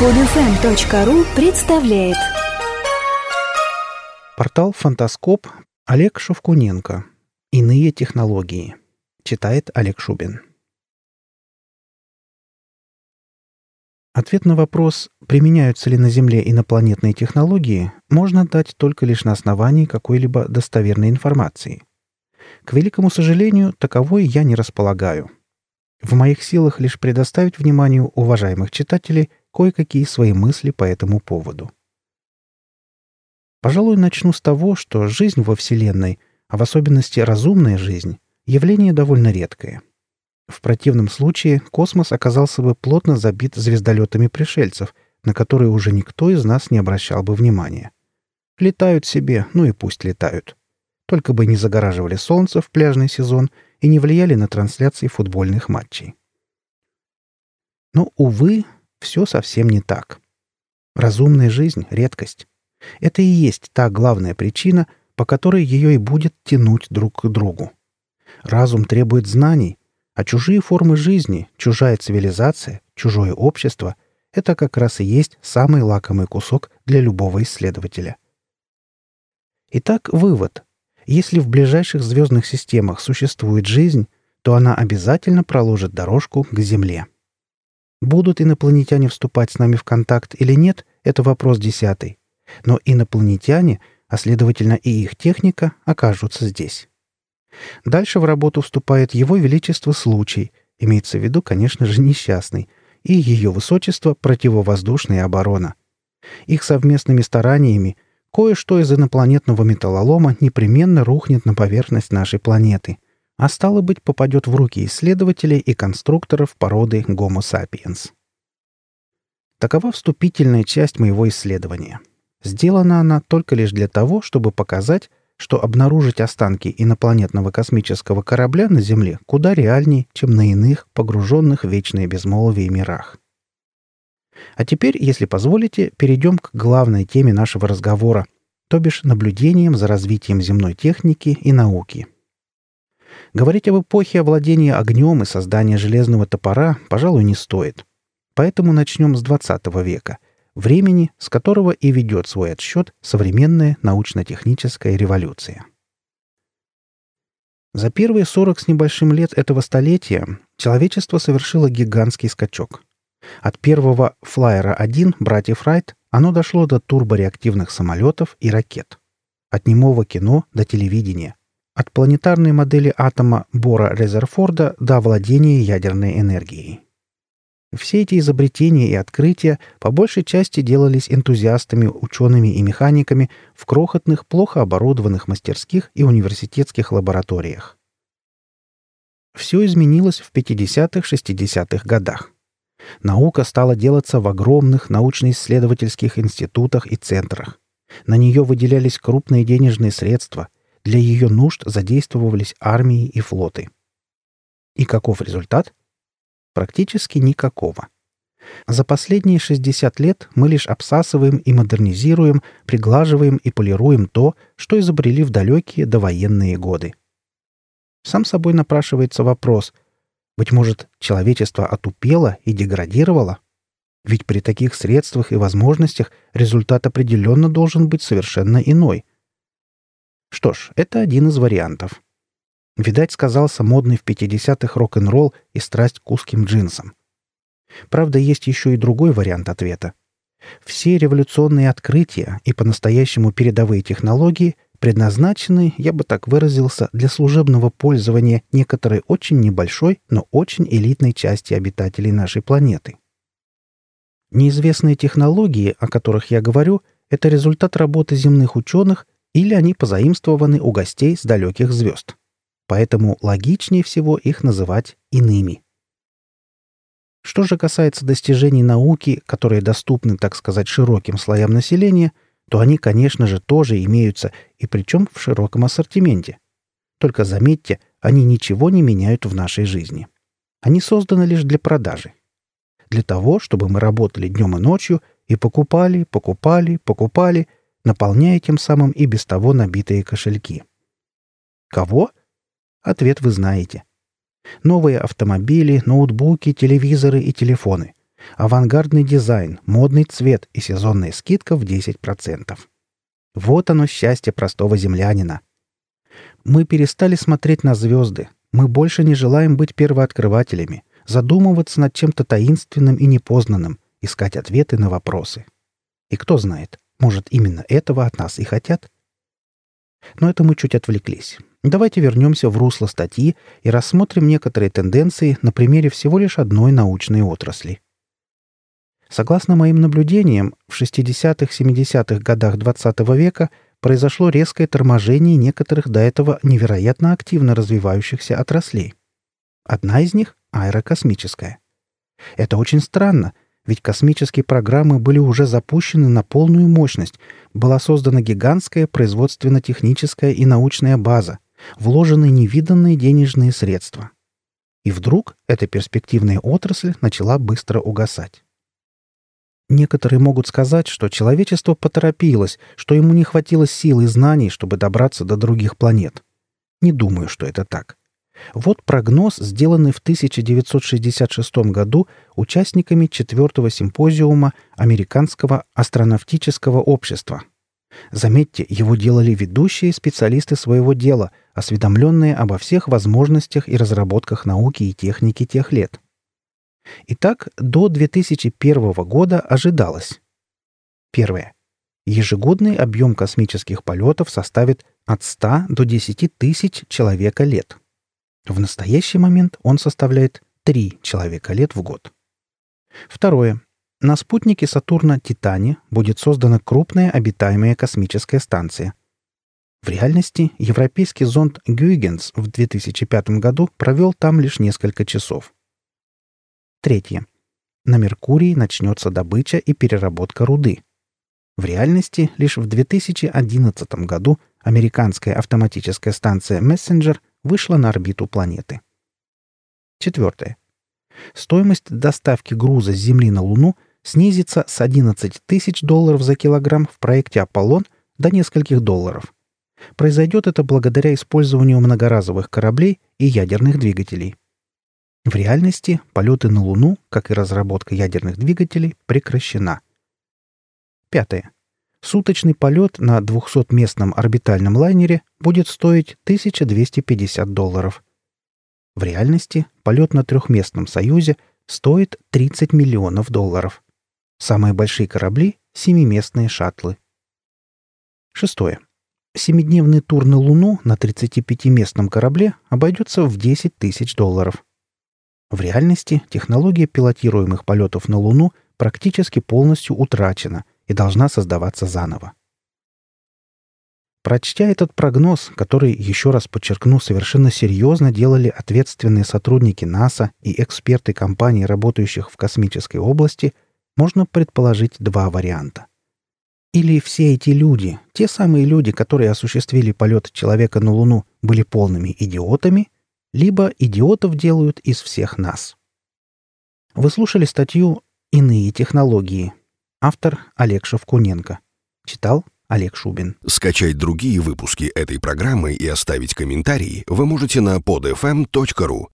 Подфм.ру представляет Портал «Фантаскоп» Олег Шевкуненко. Иные технологии. Читает Олег Шубин. Ответ на вопрос, применяются ли на Земле инопланетные технологии, можно дать только лишь на основании какой-либо достоверной информации. К великому сожалению, таковой я не располагаю. В моих силах лишь предоставить вниманию уважаемых читателей кое-какие свои мысли по этому поводу. Пожалуй, начну с того, что жизнь во Вселенной, а в особенности разумная жизнь, явление довольно редкое. В противном случае космос оказался бы плотно забит звездолетами пришельцев, на которые уже никто из нас не обращал бы внимания. Летают себе, ну и пусть летают. Только бы не загораживали солнце в пляжный сезон и не влияли на трансляции футбольных матчей. Но, увы, все совсем не так. Разумная жизнь — редкость. Это и есть та главная причина, по которой ее и будет тянуть друг к другу. Разум требует знаний, а чужие формы жизни, чужая цивилизация, чужое общество — это как раз и есть самый лакомый кусок для любого исследователя. Итак, вывод. Если в ближайших звездных системах существует жизнь, то она обязательно проложит дорожку к Земле. Будут инопланетяне вступать с нами в контакт или нет, это вопрос десятый. Но инопланетяне, а следовательно и их техника, окажутся здесь. Дальше в работу вступает Его Величество Случай, имеется в виду, конечно же, несчастный, и Ее Высочество Противовоздушная оборона. Их совместными стараниями кое-что из инопланетного металлолома непременно рухнет на поверхность нашей планеты – а стало быть, попадет в руки исследователей и конструкторов породы Homo sapiens. Такова вступительная часть моего исследования. Сделана она только лишь для того, чтобы показать, что обнаружить останки инопланетного космического корабля на Земле куда реальнее, чем на иных, погруженных в вечное безмолвие мирах. А теперь, если позволите, перейдем к главной теме нашего разговора, то бишь наблюдением за развитием земной техники и науки – Говорить об эпохе овладения огнем и создания железного топора, пожалуй, не стоит. Поэтому начнем с 20 века, времени, с которого и ведет свой отсчет современная научно-техническая революция. За первые 40 с небольшим лет этого столетия человечество совершило гигантский скачок. От первого «Флайера-1» братьев Райт оно дошло до турбореактивных самолетов и ракет. От немого кино до телевидения, от планетарной модели атома Бора Резерфорда до владения ядерной энергией. Все эти изобретения и открытия по большей части делались энтузиастами, учеными и механиками в крохотных, плохо оборудованных мастерских и университетских лабораториях. Все изменилось в 50-60-х годах. Наука стала делаться в огромных научно-исследовательских институтах и центрах. На нее выделялись крупные денежные средства – для ее нужд задействовались армии и флоты. И каков результат? Практически никакого. За последние 60 лет мы лишь обсасываем и модернизируем, приглаживаем и полируем то, что изобрели в далекие довоенные годы. Сам собой напрашивается вопрос, быть может, человечество отупело и деградировало? Ведь при таких средствах и возможностях результат определенно должен быть совершенно иной – что ж, это один из вариантов. Видать, сказался модный в 50-х рок-н-ролл и страсть к узким джинсам. Правда, есть еще и другой вариант ответа. Все революционные открытия и по-настоящему передовые технологии предназначены, я бы так выразился, для служебного пользования некоторой очень небольшой, но очень элитной части обитателей нашей планеты. Неизвестные технологии, о которых я говорю, это результат работы земных ученых или они позаимствованы у гостей с далеких звезд. Поэтому логичнее всего их называть иными. Что же касается достижений науки, которые доступны, так сказать, широким слоям населения, то они, конечно же, тоже имеются, и причем в широком ассортименте. Только заметьте, они ничего не меняют в нашей жизни. Они созданы лишь для продажи. Для того, чтобы мы работали днем и ночью и покупали, покупали, покупали – наполняя тем самым и без того набитые кошельки. Кого? Ответ вы знаете. Новые автомобили, ноутбуки, телевизоры и телефоны. Авангардный дизайн, модный цвет и сезонная скидка в 10%. Вот оно счастье простого землянина. Мы перестали смотреть на звезды. Мы больше не желаем быть первооткрывателями, задумываться над чем-то таинственным и непознанным, искать ответы на вопросы. И кто знает, может, именно этого от нас и хотят? Но это мы чуть отвлеклись. Давайте вернемся в русло статьи и рассмотрим некоторые тенденции на примере всего лишь одной научной отрасли. Согласно моим наблюдениям, в 60-70-х годах XX -го века произошло резкое торможение некоторых до этого невероятно активно развивающихся отраслей. Одна из них — аэрокосмическая. Это очень странно, ведь космические программы были уже запущены на полную мощность, была создана гигантская производственно-техническая и научная база, вложены невиданные денежные средства. И вдруг эта перспективная отрасль начала быстро угасать. Некоторые могут сказать, что человечество поторопилось, что ему не хватило сил и знаний, чтобы добраться до других планет. Не думаю, что это так. Вот прогноз, сделанный в 1966 году участниками четвертого симпозиума Американского астронавтического общества. Заметьте, его делали ведущие специалисты своего дела, осведомленные обо всех возможностях и разработках науки и техники тех лет. Итак, до 2001 года ожидалось. Первое. Ежегодный объем космических полетов составит от 100 до 10 тысяч человека лет. В настоящий момент он составляет 3 человека лет в год. Второе. На спутнике Сатурна Титане будет создана крупная обитаемая космическая станция. В реальности европейский зонд Гюйгенс в 2005 году провел там лишь несколько часов. Третье. На Меркурии начнется добыча и переработка руды. В реальности лишь в 2011 году американская автоматическая станция Messenger вышла на орбиту планеты. Четвертое. Стоимость доставки груза с Земли на Луну снизится с 11 тысяч долларов за килограмм в проекте «Аполлон» до нескольких долларов. Произойдет это благодаря использованию многоразовых кораблей и ядерных двигателей. В реальности полеты на Луну, как и разработка ядерных двигателей, прекращена. Пятое. Суточный полет на 200-местном орбитальном лайнере будет стоить 1250 долларов. В реальности полет на трехместном «Союзе» стоит 30 миллионов долларов. Самые большие корабли — семиместные шаттлы. Шестое. Семидневный тур на Луну на 35-местном корабле обойдется в 10 тысяч долларов. В реальности технология пилотируемых полетов на Луну практически полностью утрачена и должна создаваться заново. Прочтя этот прогноз, который, еще раз подчеркну, совершенно серьезно делали ответственные сотрудники НАСА и эксперты компаний, работающих в космической области, можно предположить два варианта. Или все эти люди, те самые люди, которые осуществили полет человека на Луну, были полными идиотами – либо идиотов делают из всех нас. Вы слушали статью «Иные технологии». Автор Олег Шевкуненко. Читал Олег Шубин. Скачать другие выпуски этой программы и оставить комментарии вы можете на podfm.ru.